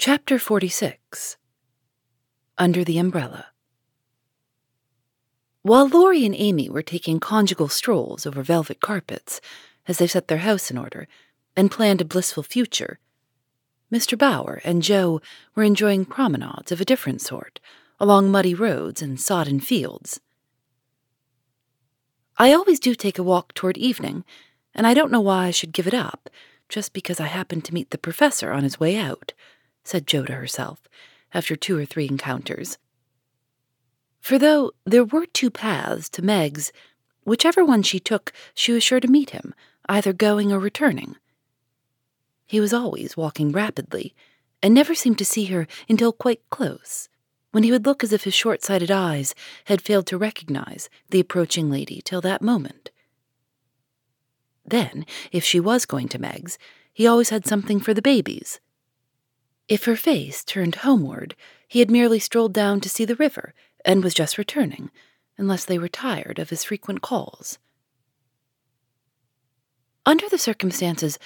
Chapter 46 Under the Umbrella While Laurie and Amy were taking conjugal strolls over velvet carpets as they set their house in order and planned a blissful future, Mr. Bhaer and Jo were enjoying promenades of a different sort along muddy roads and sodden fields. I always do take a walk toward evening, and I don't know why I should give it up, just because I happened to meet the professor on his way out said Jo to herself, after two or three encounters. For though there were two paths to Meg's, whichever one she took, she was sure to meet him, either going or returning. He was always walking rapidly, and never seemed to see her until quite close, when he would look as if his short sighted eyes had failed to recognize the approaching lady till that moment. Then, if she was going to Meg's, he always had something for the babies if her face turned homeward, he had merely strolled down to see the river and was just returning, unless they were tired of his frequent calls. Under the circumstances,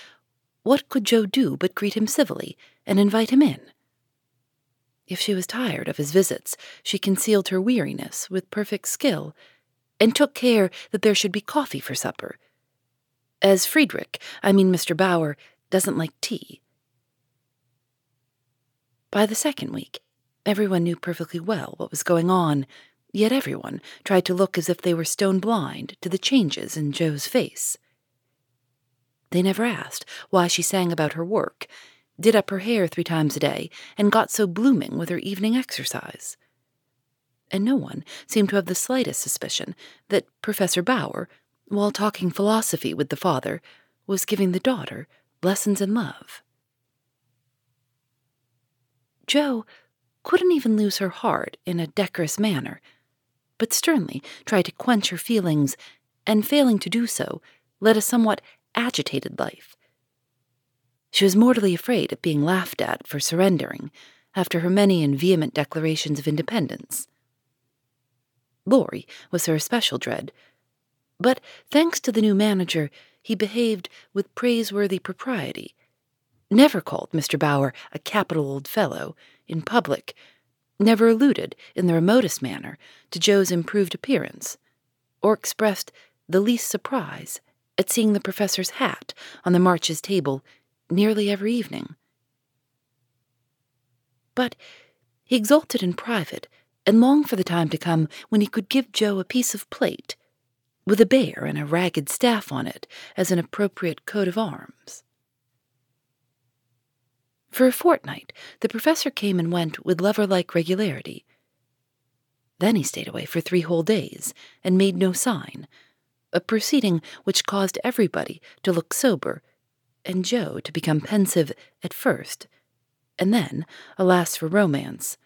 what could Jo do but greet him civilly and invite him in? If she was tired of his visits, she concealed her weariness with perfect skill and took care that there should be coffee for supper. As Friedrich, I mean Mr. Bhaer, doesn't like tea, by the second week, everyone knew perfectly well what was going on, yet everyone tried to look as if they were stone blind to the changes in Jo's face. They never asked why she sang about her work, did up her hair three times a day, and got so blooming with her evening exercise. And no one seemed to have the slightest suspicion that Professor Bhaer, while talking philosophy with the father, was giving the daughter lessons in love. Jo couldn't even lose her heart in a decorous manner, but sternly tried to quench her feelings, and failing to do so, led a somewhat agitated life. She was mortally afraid of being laughed at for surrendering after her many and vehement declarations of independence. Laurie was her especial dread, but thanks to the new manager, he behaved with praiseworthy propriety never called Mr. Bhaer a capital old fellow in public, never alluded in the remotest manner to Jo's improved appearance, or expressed the least surprise at seeing the professor's hat on the Marches' table nearly every evening. But he exulted in private and longed for the time to come when he could give Jo a piece of plate with a bear and a ragged staff on it as an appropriate coat of arms. For a fortnight, the professor came and went with lover like regularity. Then he stayed away for three whole days and made no sign, a proceeding which caused everybody to look sober, and Jo to become pensive at first, and then, alas for romance,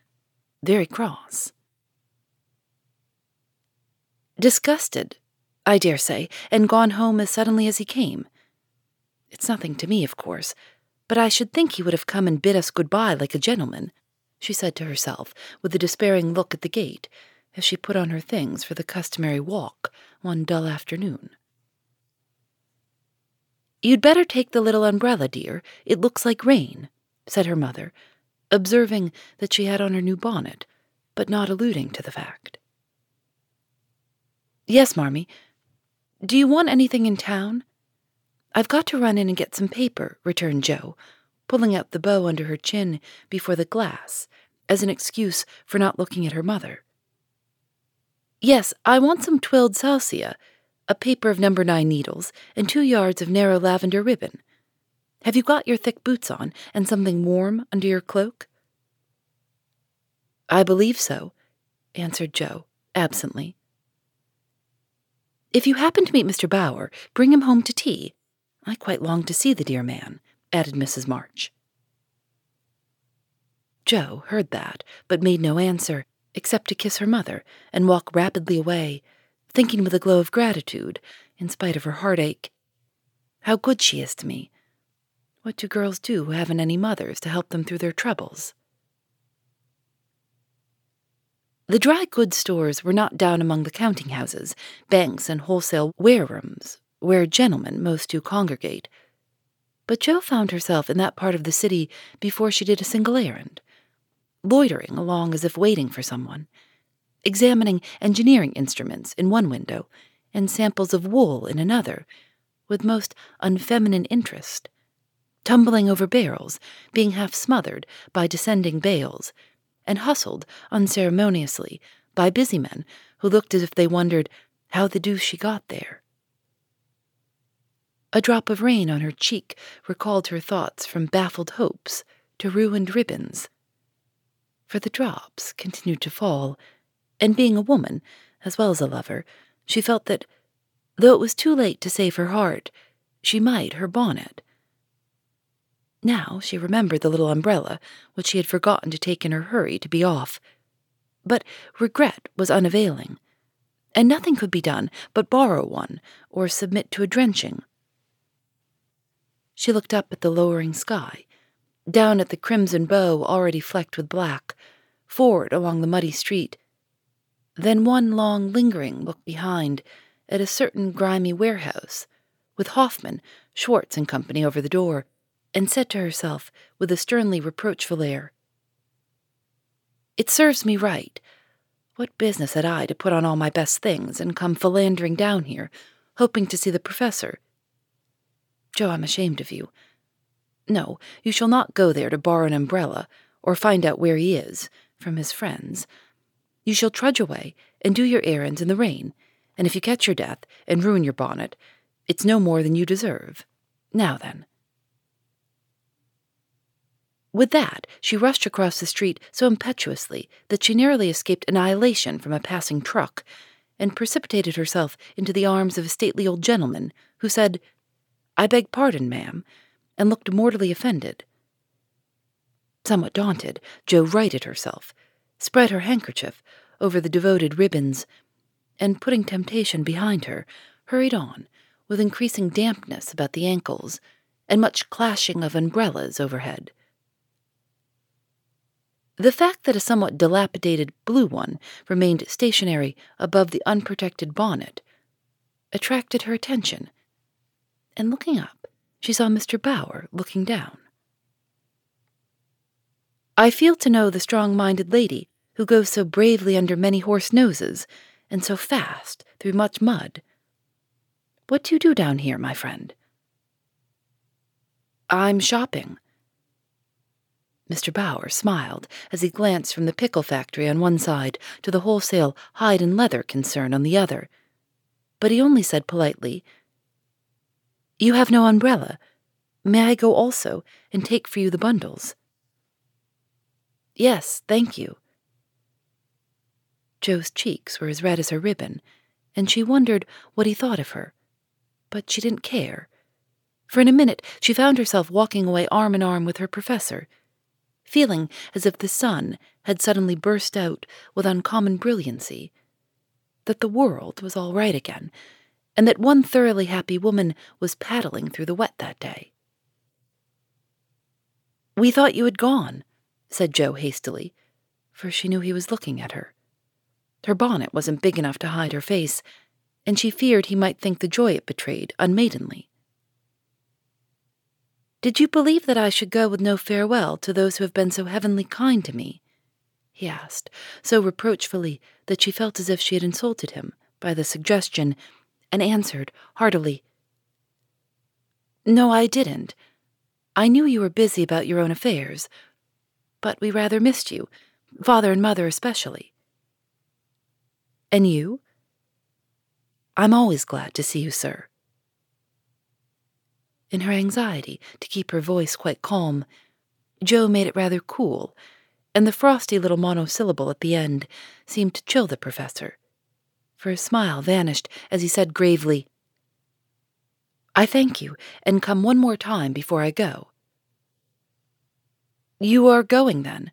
very cross. Disgusted, I dare say, and gone home as suddenly as he came. It's nothing to me, of course but I should think he would have come and bid us good-bye like a gentleman, she said to herself, with a despairing look at the gate, as she put on her things for the customary walk one dull afternoon. You'd better take the little umbrella, dear. It looks like rain, said her mother, observing that she had on her new bonnet, but not alluding to the fact. Yes, Marmee. Do you want anything in town? I've got to run in and get some paper, returned Jo, pulling out the bow under her chin before the glass as an excuse for not looking at her mother. Yes, I want some twilled silesia, a paper of number nine needles, and two yards of narrow lavender ribbon. Have you got your thick boots on and something warm under your cloak? I believe so, answered Jo, absently. If you happen to meet Mr. Bhaer, bring him home to tea. I quite long to see the dear man, added Mrs. March. Jo heard that, but made no answer, except to kiss her mother and walk rapidly away, thinking with a glow of gratitude, in spite of her heartache. How good she is to me. What do girls do who haven't any mothers to help them through their troubles? The dry goods stores were not down among the counting houses, banks, and wholesale warerooms where gentlemen most do congregate. But Jo found herself in that part of the city before she did a single errand, loitering along as if waiting for someone, examining engineering instruments in one window and samples of wool in another, with most unfeminine interest, tumbling over barrels, being half smothered by descending bales, and hustled unceremoniously by busy men who looked as if they wondered how the deuce she got there. A drop of rain on her cheek recalled her thoughts from baffled hopes to ruined ribbons. For the drops continued to fall, and being a woman, as well as a lover, she felt that, though it was too late to save her heart, she might her bonnet. Now she remembered the little umbrella, which she had forgotten to take in her hurry to be off. But regret was unavailing, and nothing could be done but borrow one or submit to a drenching. She looked up at the lowering sky, down at the crimson bow already flecked with black, forward along the muddy street, then one long lingering look behind at a certain grimy warehouse, with Hoffman, Schwartz and Company over the door, and said to herself with a sternly reproachful air, It serves me right. What business had I to put on all my best things and come philandering down here, hoping to see the professor? Jo, I'm ashamed of you. No, you shall not go there to borrow an umbrella or find out where he is from his friends. You shall trudge away and do your errands in the rain, and if you catch your death and ruin your bonnet, it's no more than you deserve. Now then. With that, she rushed across the street so impetuously that she narrowly escaped annihilation from a passing truck and precipitated herself into the arms of a stately old gentleman who said, I beg pardon, ma'am, and looked mortally offended. Somewhat daunted, Jo righted herself, spread her handkerchief over the devoted ribbons, and putting temptation behind her, hurried on, with increasing dampness about the ankles and much clashing of umbrellas overhead. The fact that a somewhat dilapidated blue one remained stationary above the unprotected bonnet attracted her attention and looking up, she saw Mr. Bhaer looking down. I feel to know the strong minded lady who goes so bravely under many horse noses and so fast through much mud. What do you do down here, my friend? I'm shopping. Mr. Bhaer smiled as he glanced from the pickle factory on one side to the wholesale hide and leather concern on the other, but he only said politely, you have no umbrella. May I go also and take for you the bundles? Yes, thank you. Jo's cheeks were as red as her ribbon, and she wondered what he thought of her. But she didn't care. For in a minute she found herself walking away arm in arm with her professor, feeling as if the sun had suddenly burst out with uncommon brilliancy, that the world was all right again, and that one thoroughly happy woman was paddling through the wet that day. We thought you had gone, said Jo hastily, for she knew he was looking at her. Her bonnet wasn't big enough to hide her face, and she feared he might think the joy it betrayed unmaidenly. Did you believe that I should go with no farewell to those who have been so heavenly kind to me? he asked, so reproachfully that she felt as if she had insulted him by the suggestion and answered heartily, No, I didn't. I knew you were busy about your own affairs, but we rather missed you, father and mother especially. And you? I'm always glad to see you, sir. In her anxiety to keep her voice quite calm, Jo made it rather cool, and the frosty little monosyllable at the end seemed to chill the professor for his smile vanished as he said gravely, I thank you, and come one more time before I go. You are going, then?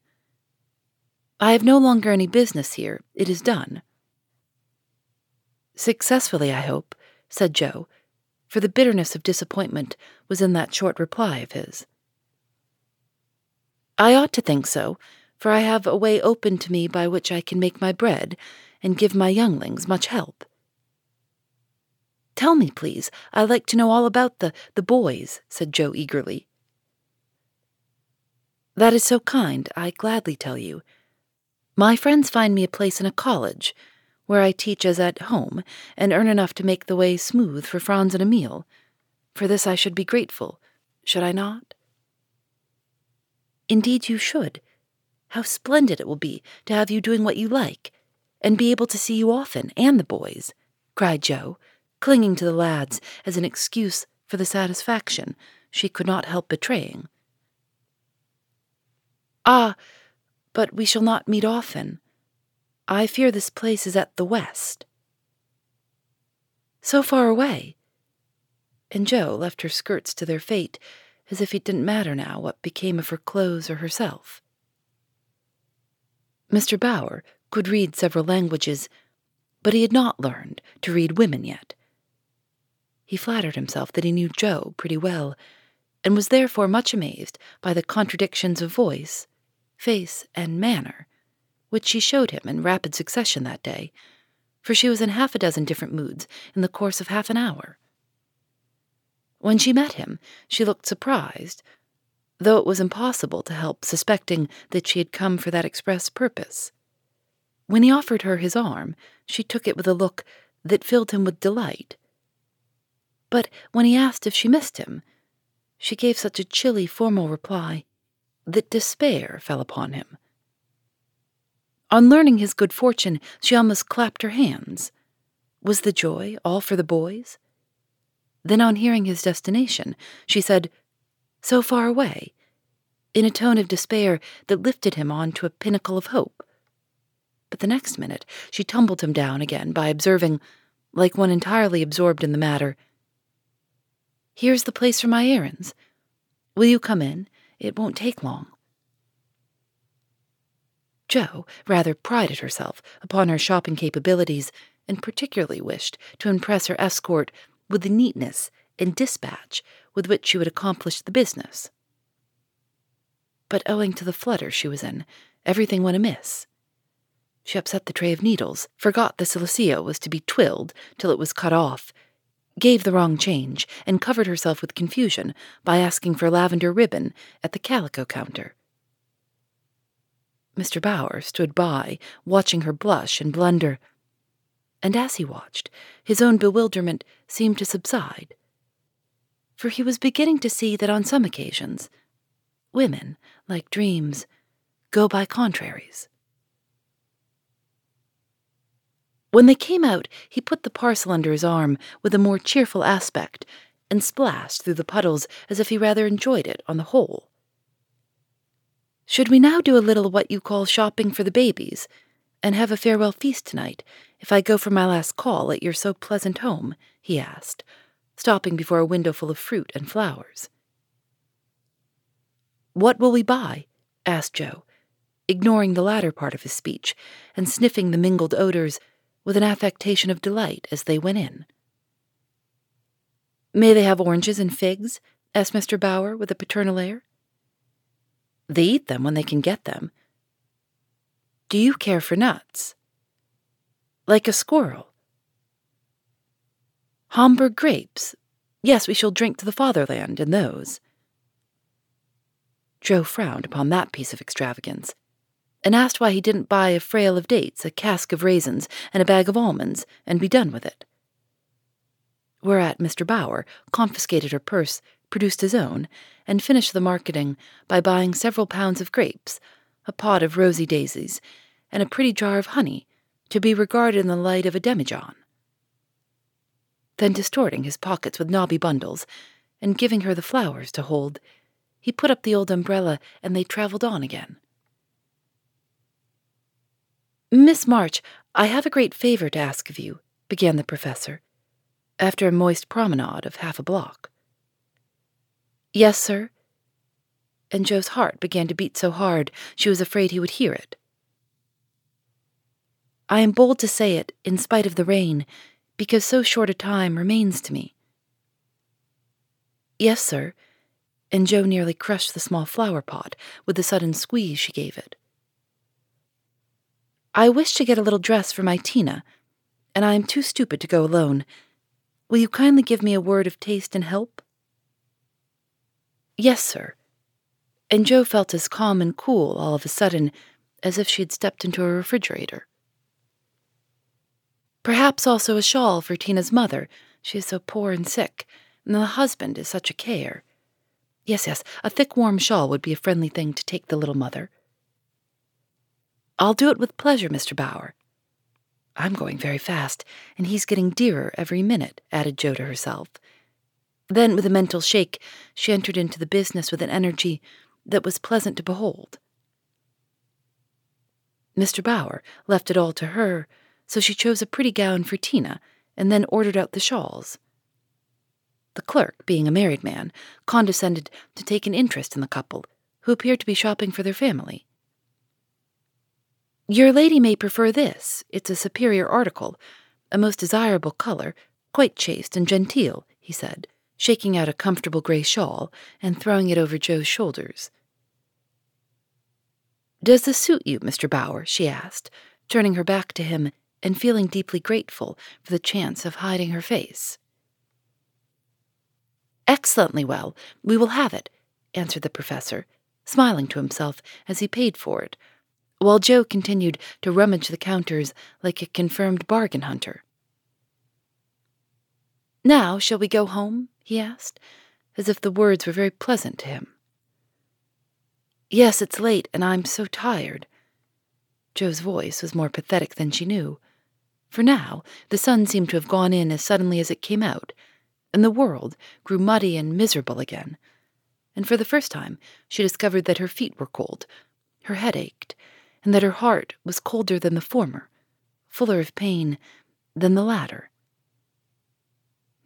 I have no longer any business here. It is done. Successfully, I hope, said Jo, for the bitterness of disappointment was in that short reply of his. I ought to think so, for I have a way open to me by which I can make my bread and give my younglings much help. Tell me, please. I'd like to know all about the, the boys, said Jo eagerly. That is so kind. I gladly tell you. My friends find me a place in a college, where I teach as at home, and earn enough to make the way smooth for Franz and Emil. For this I should be grateful, should I not? Indeed, you should. How splendid it will be to have you doing what you like, and be able to see you often, and the boys, cried Jo, clinging to the lads as an excuse for the satisfaction she could not help betraying. Ah, but we shall not meet often. I fear this place is at the west. So far away. And Jo left her skirts to their fate, as if it didn't matter now what became of her clothes or herself. Mr. Bhaer could read several languages, but he had not learned to read women yet. He flattered himself that he knew Jo pretty well, and was therefore much amazed by the contradictions of voice, face, and manner which she showed him in rapid succession that day, for she was in half a dozen different moods in the course of half an hour. When she met him, she looked surprised, though it was impossible to help suspecting that she had come for that express purpose. When he offered her his arm, she took it with a look that filled him with delight. But when he asked if she missed him, she gave such a chilly, formal reply that despair fell upon him. On learning his good fortune, she almost clapped her hands. Was the joy all for the boys? Then, on hearing his destination, she said, So far away, in a tone of despair that lifted him on to a pinnacle of hope. But the next minute, she tumbled him down again by observing, like one entirely absorbed in the matter, Here's the place for my errands. Will you come in? It won't take long. Jo rather prided herself upon her shopping capabilities and particularly wished to impress her escort with the neatness and dispatch with which she would accomplish the business. But owing to the flutter she was in, everything went amiss. She upset the tray of needles, forgot the silesia was to be twilled till it was cut off, gave the wrong change, and covered herself with confusion by asking for lavender ribbon at the calico counter. Mr. Bhaer stood by, watching her blush and blunder. And as he watched, his own bewilderment seemed to subside. For he was beginning to see that on some occasions, women, like dreams, go by contraries. When they came out, he put the parcel under his arm with a more cheerful aspect and splashed through the puddles as if he rather enjoyed it on the whole. Should we now do a little what you call shopping for the babies, and have a farewell feast tonight, if I go for my last call at your so pleasant home? he asked, stopping before a window full of fruit and flowers. What will we buy? asked Jo, ignoring the latter part of his speech, and sniffing the mingled odors with an affectation of delight as they went in. May they have oranges and figs? asked Mr. Bhaer with a paternal air. They eat them when they can get them. Do you care for nuts? Like a squirrel. Hamburg grapes. Yes, we shall drink to the fatherland in those. Jo frowned upon that piece of extravagance, and asked why he didn't buy a frail of dates, a cask of raisins, and a bag of almonds, and be done with it. Whereat Mr. Bhaer confiscated her purse produced his own, and finished the marketing by buying several pounds of grapes, a pot of rosy daisies, and a pretty jar of honey, to be regarded in the light of a demijohn. Then, distorting his pockets with knobby bundles, and giving her the flowers to hold, he put up the old umbrella and they travelled on again. Miss March, I have a great favor to ask of you, began the professor, after a moist promenade of half a block. Yes, sir? And Jo's heart began to beat so hard she was afraid he would hear it. I am bold to say it, in spite of the rain, because so short a time remains to me. Yes, sir. And Jo nearly crushed the small flower pot with the sudden squeeze she gave it. I wish to get a little dress for my Tina, and I am too stupid to go alone. Will you kindly give me a word of taste and help? Yes, sir. And Jo felt as calm and cool all of a sudden as if she had stepped into a refrigerator. Perhaps also a shawl for Tina's mother. She is so poor and sick, and the husband is such a care. Yes, yes, a thick warm shawl would be a friendly thing to take the little mother. I'll do it with pleasure, Mr. Bhaer. I'm going very fast, and he's getting dearer every minute, added Jo to herself. Then, with a mental shake, she entered into the business with an energy that was pleasant to behold. Mr. Bhaer left it all to her so she chose a pretty gown for Tina and then ordered out the shawls. The clerk, being a married man, condescended to take an interest in the couple, who appeared to be shopping for their family. Your lady may prefer this. It's a superior article, a most desirable color, quite chaste and genteel, he said, shaking out a comfortable gray shawl and throwing it over Jo's shoulders. Does this suit you, Mr. Bhaer? she asked, turning her back to him and feeling deeply grateful for the chance of hiding her face. Excellently well. We will have it, answered the professor, smiling to himself as he paid for it, while Jo continued to rummage the counters like a confirmed bargain hunter. Now, shall we go home? he asked, as if the words were very pleasant to him. Yes, it's late, and I'm so tired. Jo's voice was more pathetic than she knew. For now, the sun seemed to have gone in as suddenly as it came out, and the world grew muddy and miserable again. And for the first time, she discovered that her feet were cold, her head ached, and that her heart was colder than the former, fuller of pain than the latter.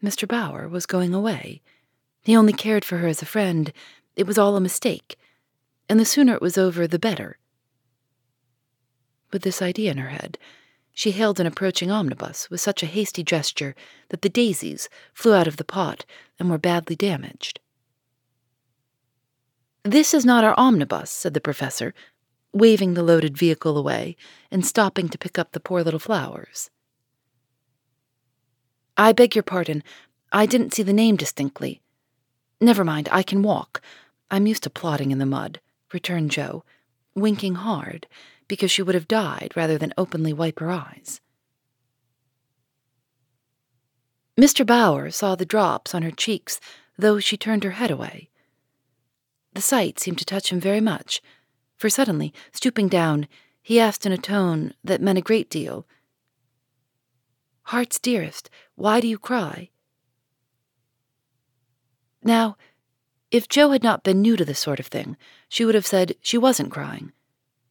Mr. Bhaer was going away. He only cared for her as a friend. It was all a mistake, and the sooner it was over, the better. With this idea in her head, she hailed an approaching omnibus with such a hasty gesture that the daisies flew out of the pot and were badly damaged. This is not our omnibus, said the professor, waving the loaded vehicle away and stopping to pick up the poor little flowers. I beg your pardon. I didn't see the name distinctly. Never mind, I can walk. I'm used to plodding in the mud, returned Jo, winking hard because she would have died rather than openly wipe her eyes. Mr. Bhaer saw the drops on her cheeks, though she turned her head away. The sight seemed to touch him very much, for suddenly, stooping down, he asked in a tone that meant a great deal Heart's dearest, why do you cry? Now, if Jo had not been new to this sort of thing, she would have said she wasn't crying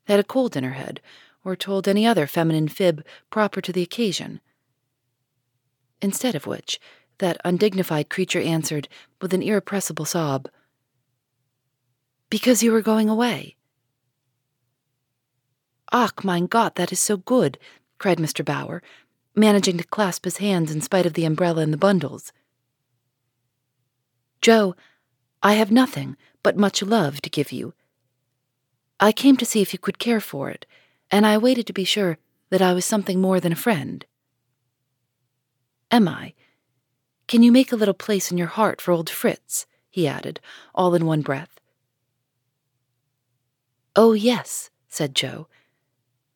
had a cold in her head, or told any other feminine fib proper to the occasion. Instead of which, that undignified creature answered with an irrepressible sob, Because you were going away. Ach, mein Gott, that is so good, cried Mr. Bhaer, managing to clasp his hands in spite of the umbrella and the bundles. Jo, I have nothing but much love to give you, I came to see if you could care for it, and I waited to be sure that I was something more than a friend. Am I? Can you make a little place in your heart for old Fritz? he added, all in one breath. Oh, yes, said Jo,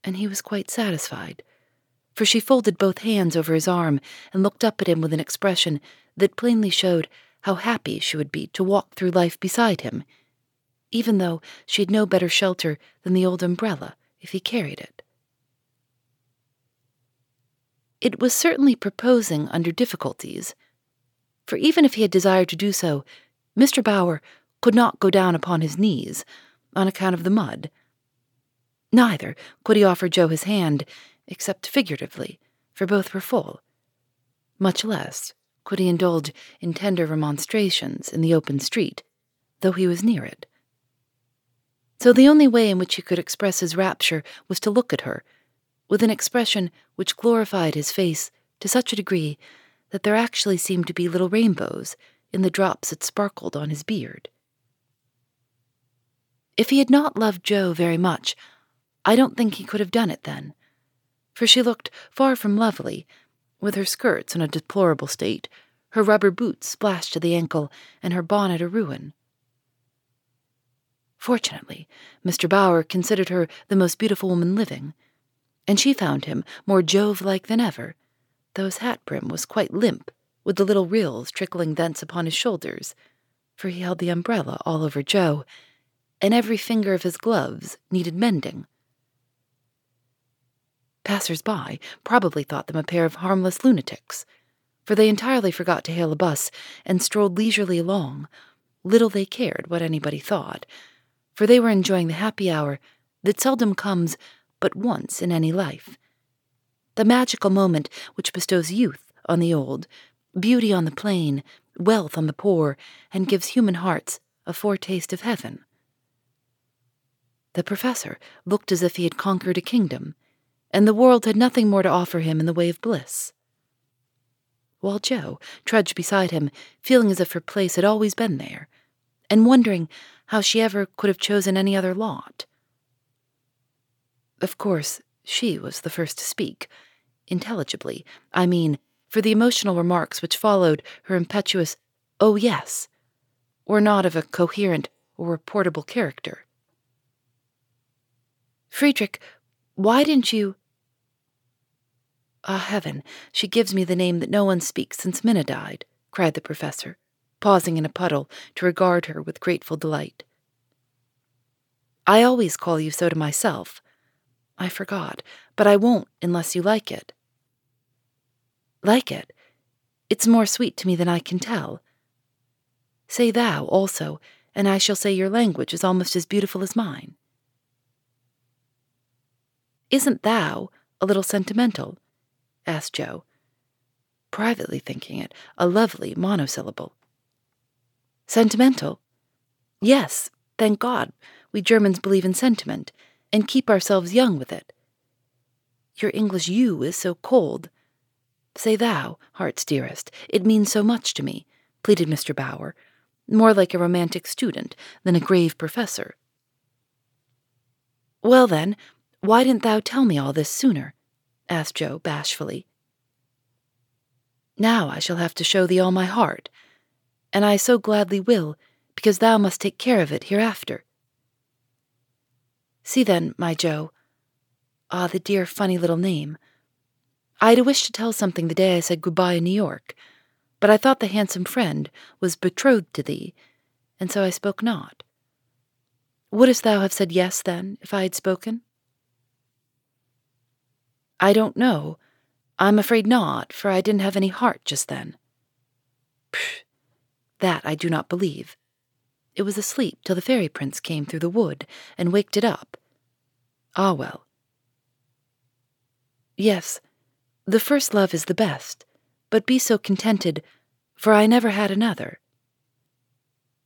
and he was quite satisfied, for she folded both hands over his arm and looked up at him with an expression that plainly showed how happy she would be to walk through life beside him even though she had no better shelter than the old umbrella if he carried it. It was certainly proposing under difficulties, for even if he had desired to do so, Mr. Bhaer could not go down upon his knees on account of the mud. Neither could he offer Jo his hand, except figuratively, for both were full. Much less could he indulge in tender remonstrations in the open street, though he was near it. So the only way in which he could express his rapture was to look at her, with an expression which glorified his face to such a degree that there actually seemed to be little rainbows in the drops that sparkled on his beard. If he had not loved Jo very much, I don't think he could have done it then, for she looked far from lovely, with her skirts in a deplorable state, her rubber boots splashed to the ankle, and her bonnet a ruin. Fortunately, Mr. Bhaer considered her the most beautiful woman living, and she found him more Jove like than ever, though his hat brim was quite limp, with the little rills trickling thence upon his shoulders, for he held the umbrella all over Jo, and every finger of his gloves needed mending. Passers by probably thought them a pair of harmless lunatics, for they entirely forgot to hail a bus and strolled leisurely along. Little they cared what anybody thought, for they were enjoying the happy hour that seldom comes but once in any life. The magical moment which bestows youth on the old, beauty on the plain, wealth on the poor, and gives human hearts a foretaste of heaven. The professor looked as if he had conquered a kingdom, and the world had nothing more to offer him in the way of bliss. While Jo trudged beside him, feeling as if her place had always been there, and wondering how she ever could have chosen any other lot. Of course, she was the first to speak, intelligibly, I mean, for the emotional remarks which followed her impetuous, oh yes, were not of a coherent or reportable character. Friedrich, why didn't you? Ah, heaven, she gives me the name that no one speaks since Minna died, cried the professor pausing in a puddle to regard her with grateful delight. I always call you so to myself. I forgot, but I won't unless you like it. Like it? It's more sweet to me than I can tell. Say thou also, and I shall say your language is almost as beautiful as mine. Isn't thou a little sentimental? Asked Jo, privately thinking it a lovely monosyllable. Sentimental? Yes, thank God, we Germans believe in sentiment, and keep ourselves young with it. Your English you is so cold. Say thou, heart's dearest, it means so much to me, pleaded Mr. Bhaer, more like a romantic student than a grave professor. Well, then, why didn't thou tell me all this sooner? Asked Jo bashfully. Now I shall have to show thee all my heart, and I so gladly will, because thou must take care of it hereafter. See then, my Jo. Ah, the dear funny little name. I had a wish to tell something the day I said good-bye in New York, but I thought the handsome friend was betrothed to thee, and so I spoke not. Wouldst thou have said yes, then, if I had spoken? I don't know. I'm afraid not, for I didn't have any heart just then. Psh, that I do not believe. It was asleep till the fairy prince came through the wood and waked it up. Ah, well. Yes, the first love is the best, but be so contented, for I never had another.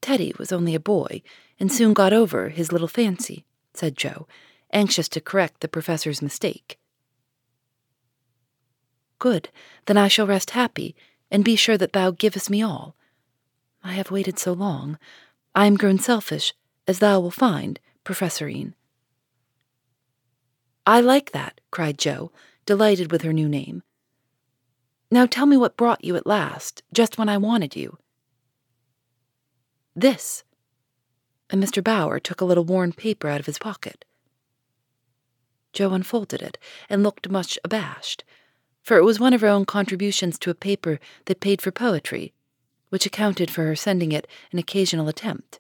Teddy was only a boy, and soon got over his little fancy, said Jo, anxious to correct the professor's mistake. Good, then I shall rest happy, and be sure that thou givest me all, I have waited so long. I am grown selfish, as thou will find, Professorine. I like that, cried Jo, delighted with her new name. Now tell me what brought you at last, just when I wanted you. This. And Mr. Bhaer took a little worn paper out of his pocket. Jo unfolded it and looked much abashed, for it was one of her own contributions to a paper that paid for poetry which accounted for her sending it an occasional attempt.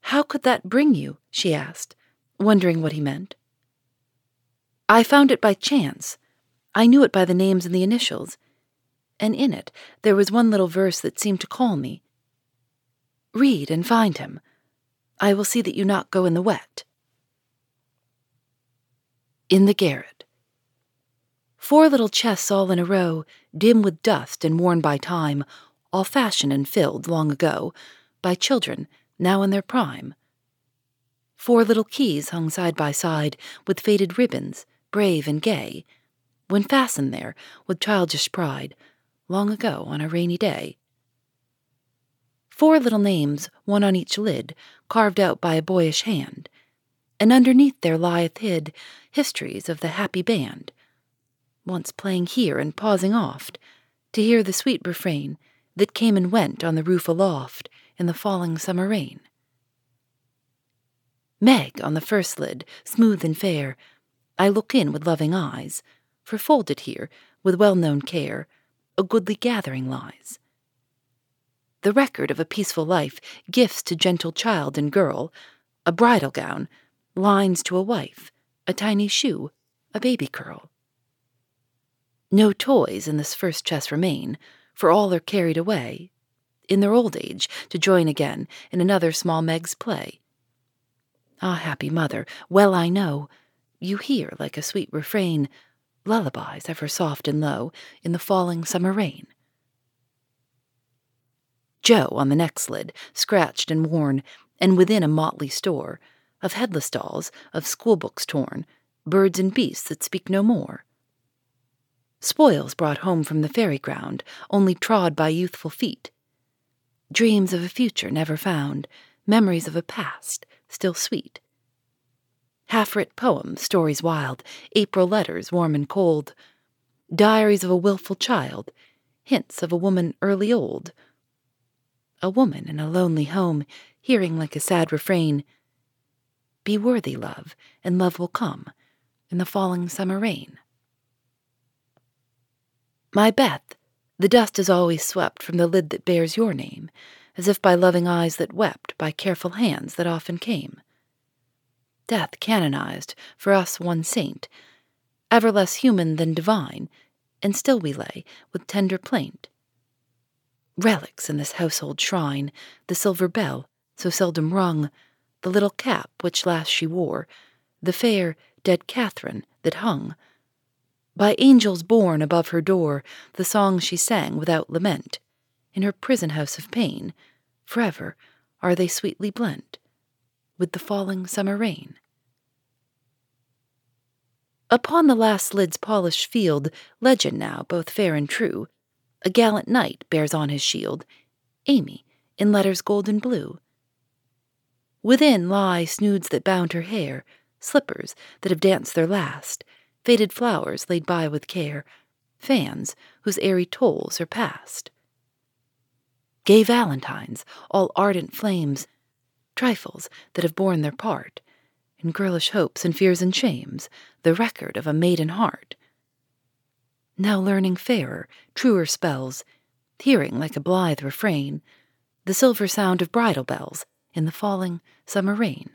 How could that bring you? she asked, wondering what he meant. I found it by chance. I knew it by the names and the initials, and in it there was one little verse that seemed to call me. Read and find him. I will see that you not go in the wet. In the garret. Four little chests all in a row, dim with dust and worn by time, all fashioned and filled long ago by children now in their prime. Four little keys hung side by side with faded ribbons, brave and gay, when fastened there with childish pride, long ago on a rainy day. Four little names, one on each lid, carved out by a boyish hand, and underneath there lieth hid histories of the happy band once playing here and pausing oft, to hear the sweet refrain that came and went on the roof aloft in the falling summer rain. Meg on the first lid, smooth and fair, I look in with loving eyes, for folded here, with well known care, a goodly gathering lies. The record of a peaceful life, gifts to gentle child and girl, a bridal gown, lines to a wife, a tiny shoe, a baby curl. No toys in this first chest remain, for all are carried away, in their old age, to join again in another small Meg's play. Ah, happy mother, well I know, you hear like a sweet refrain, lullabies ever soft and low in the falling summer rain. Jo on the next lid, scratched and worn, and within a motley store of headless dolls, of schoolbooks torn, birds and beasts that speak no more. Spoils brought home from the fairy ground, only trod by youthful feet. Dreams of a future never found, memories of a past still sweet. Half writ poems, stories wild, April letters warm and cold, diaries of a wilful child, hints of a woman early old. A woman in a lonely home, hearing like a sad refrain Be worthy, love, and love will come in the falling summer rain. My Beth, the dust is always swept from the lid that bears your name as if by loving eyes that wept, by careful hands that often came. Death canonized, for us one saint, ever less human than divine, and still we lay with tender plaint. Relics in this household shrine, the silver bell, so seldom rung, the little cap which last she wore, the fair, dead Catherine that hung. By angels born above her door, the songs she sang without lament, in her prison house of pain, forever are they sweetly blent with the falling summer rain. Upon the last lid's polished field, legend now both fair and true, a gallant knight bears on his shield, Amy, in letters golden blue. Within lie snoods that bound her hair, slippers that have danced their last, faded flowers laid by with care, fans whose airy tolls are past gay valentines, all ardent flames, trifles that have borne their part, in girlish hopes and fears and shames, the record of a maiden heart. Now learning fairer, truer spells, hearing like a blithe refrain, the silver sound of bridal bells in the falling summer rain.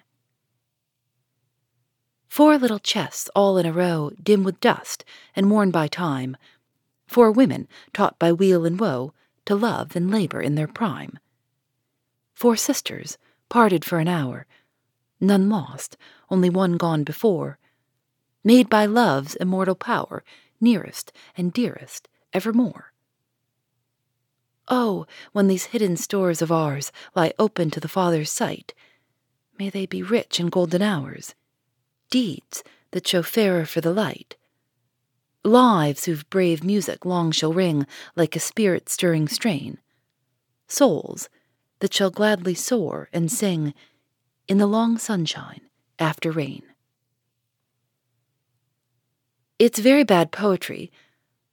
Four little chests all in a row, dim with dust and worn by time, four women taught by weal and woe, to love and labor in their prime. Four sisters, parted for an hour, none lost, only one gone before, made by love's immortal power, nearest and dearest evermore. Oh, when these hidden stores of ours lie open to the Father's sight, may they be rich in golden hours, deeds that show fairer for the light, lives whose brave music long shall ring like a spirit stirring strain, souls that shall gladly soar and sing in the long sunshine after rain. It's very bad poetry,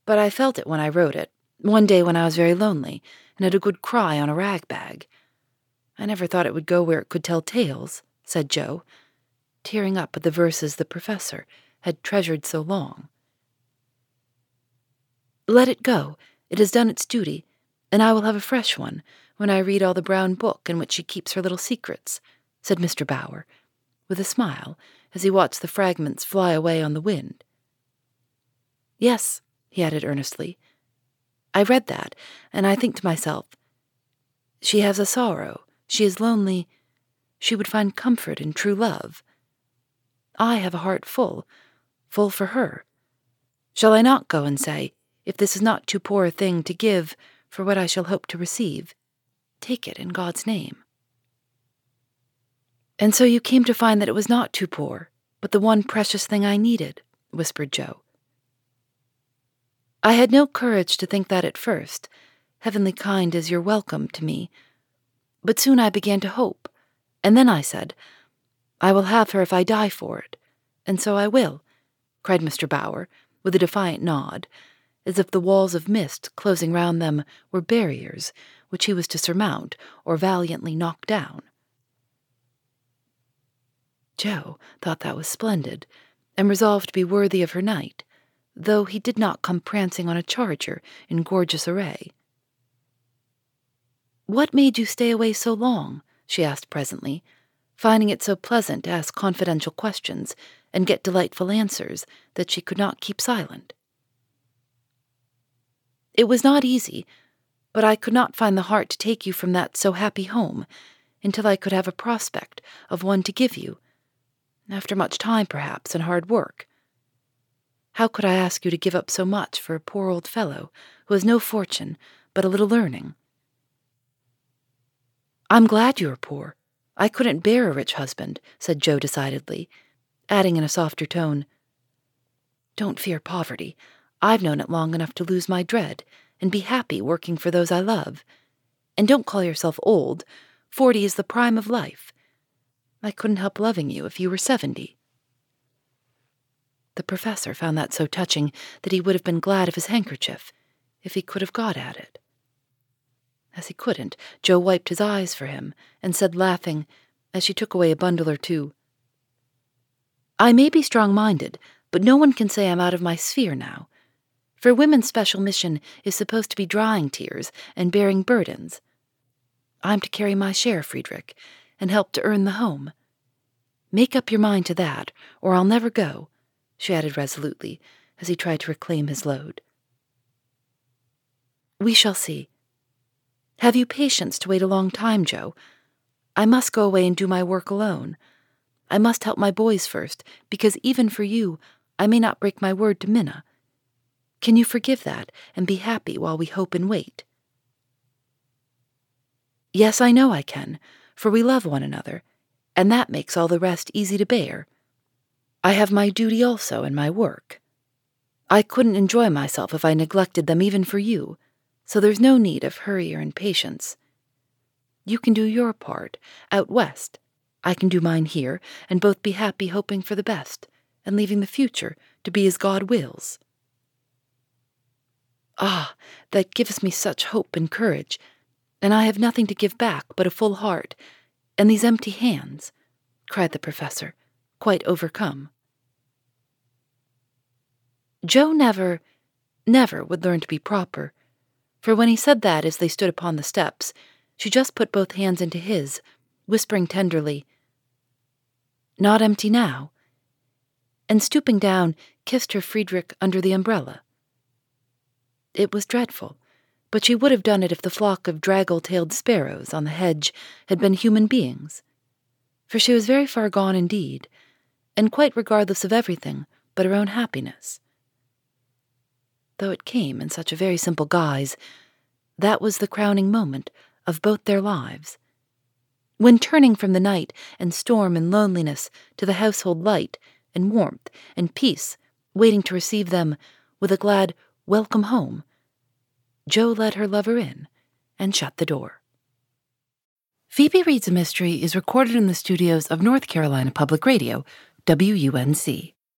but I felt it when I wrote it, one day when I was very lonely and had a good cry on a rag bag. I never thought it would go where it could tell tales, said Jo, tearing up at the verses the professor had treasured so long. Let it go. It has done its duty, and I will have a fresh one when I read all the brown book in which she keeps her little secrets, said Mr. Bhaer, with a smile as he watched the fragments fly away on the wind. Yes, he added earnestly. I read that, and I think to myself, she has a sorrow, she is lonely, she would find comfort in true love. I have a heart full, full for her. Shall I not go and say, if this is not too poor a thing to give for what I shall hope to receive, take it in God's name. And so you came to find that it was not too poor, but the one precious thing I needed, whispered Jo. I had no courage to think that at first, heavenly kind as your welcome to me. But soon I began to hope, and then I said, I will have her if I die for it, and so I will, cried Mr. Bhaer, with a defiant nod, as if the walls of mist closing round them were barriers which he was to surmount or valiantly knock down. Jo thought that was splendid, and resolved to be worthy of her knight, though he did not come prancing on a charger in gorgeous array. What made you stay away so long? she asked presently, finding it so pleasant to ask confidential questions and get delightful answers that she could not keep silent. It was not easy, but I could not find the heart to take you from that so happy home until I could have a prospect of one to give you, after much time perhaps and hard work. How could I ask you to give up so much for a poor old fellow who has no fortune but a little learning? I'm glad you are poor. I couldn't bear a rich husband, said Jo decidedly, adding in a softer tone, Don't fear poverty. I've known it long enough to lose my dread and be happy working for those I love. And don't call yourself old. Forty is the prime of life. I couldn't help loving you if you were seventy. The professor found that so touching that he would have been glad of his handkerchief if he could have got at it. As he couldn't, Jo wiped his eyes for him and said, laughing, as she took away a bundle or two, I may be strong minded, but no one can say I'm out of my sphere now. For women's special mission is supposed to be drying tears and bearing burdens. I'm to carry my share, Friedrich, and help to earn the home. Make up your mind to that, or I'll never go, she added resolutely as he tried to reclaim his load. We shall see. Have you patience to wait a long time, Jo? I must go away and do my work alone. I must help my boys first, because even for you, I may not break my word to Minna. Can you forgive that and be happy while we hope and wait? Yes, I know I can, for we love one another, and that makes all the rest easy to bear. I have my duty also and my work. I couldn't enjoy myself if I neglected them even for you, so there's no need of hurry or impatience. You can do your part, out west, I can do mine here, and both be happy hoping for the best, and leaving the future to be as God wills. Ah, that gives me such hope and courage, and I have nothing to give back but a full heart, and these empty hands, cried the professor, quite overcome. Jo never, never would learn to be proper, for when he said that as they stood upon the steps, she just put both hands into his, whispering tenderly, Not empty now, and stooping down, kissed her Friedrich under the umbrella. It was dreadful, but she would have done it if the flock of draggle tailed sparrows on the hedge had been human beings. For she was very far gone indeed, and quite regardless of everything but her own happiness. Though it came in such a very simple guise, that was the crowning moment of both their lives when turning from the night and storm and loneliness to the household light and warmth and peace waiting to receive them with a glad welcome home, Jo led her lover in and shut the door. Phoebe Reads a Mystery is recorded in the studios of North Carolina Public Radio, WUNC.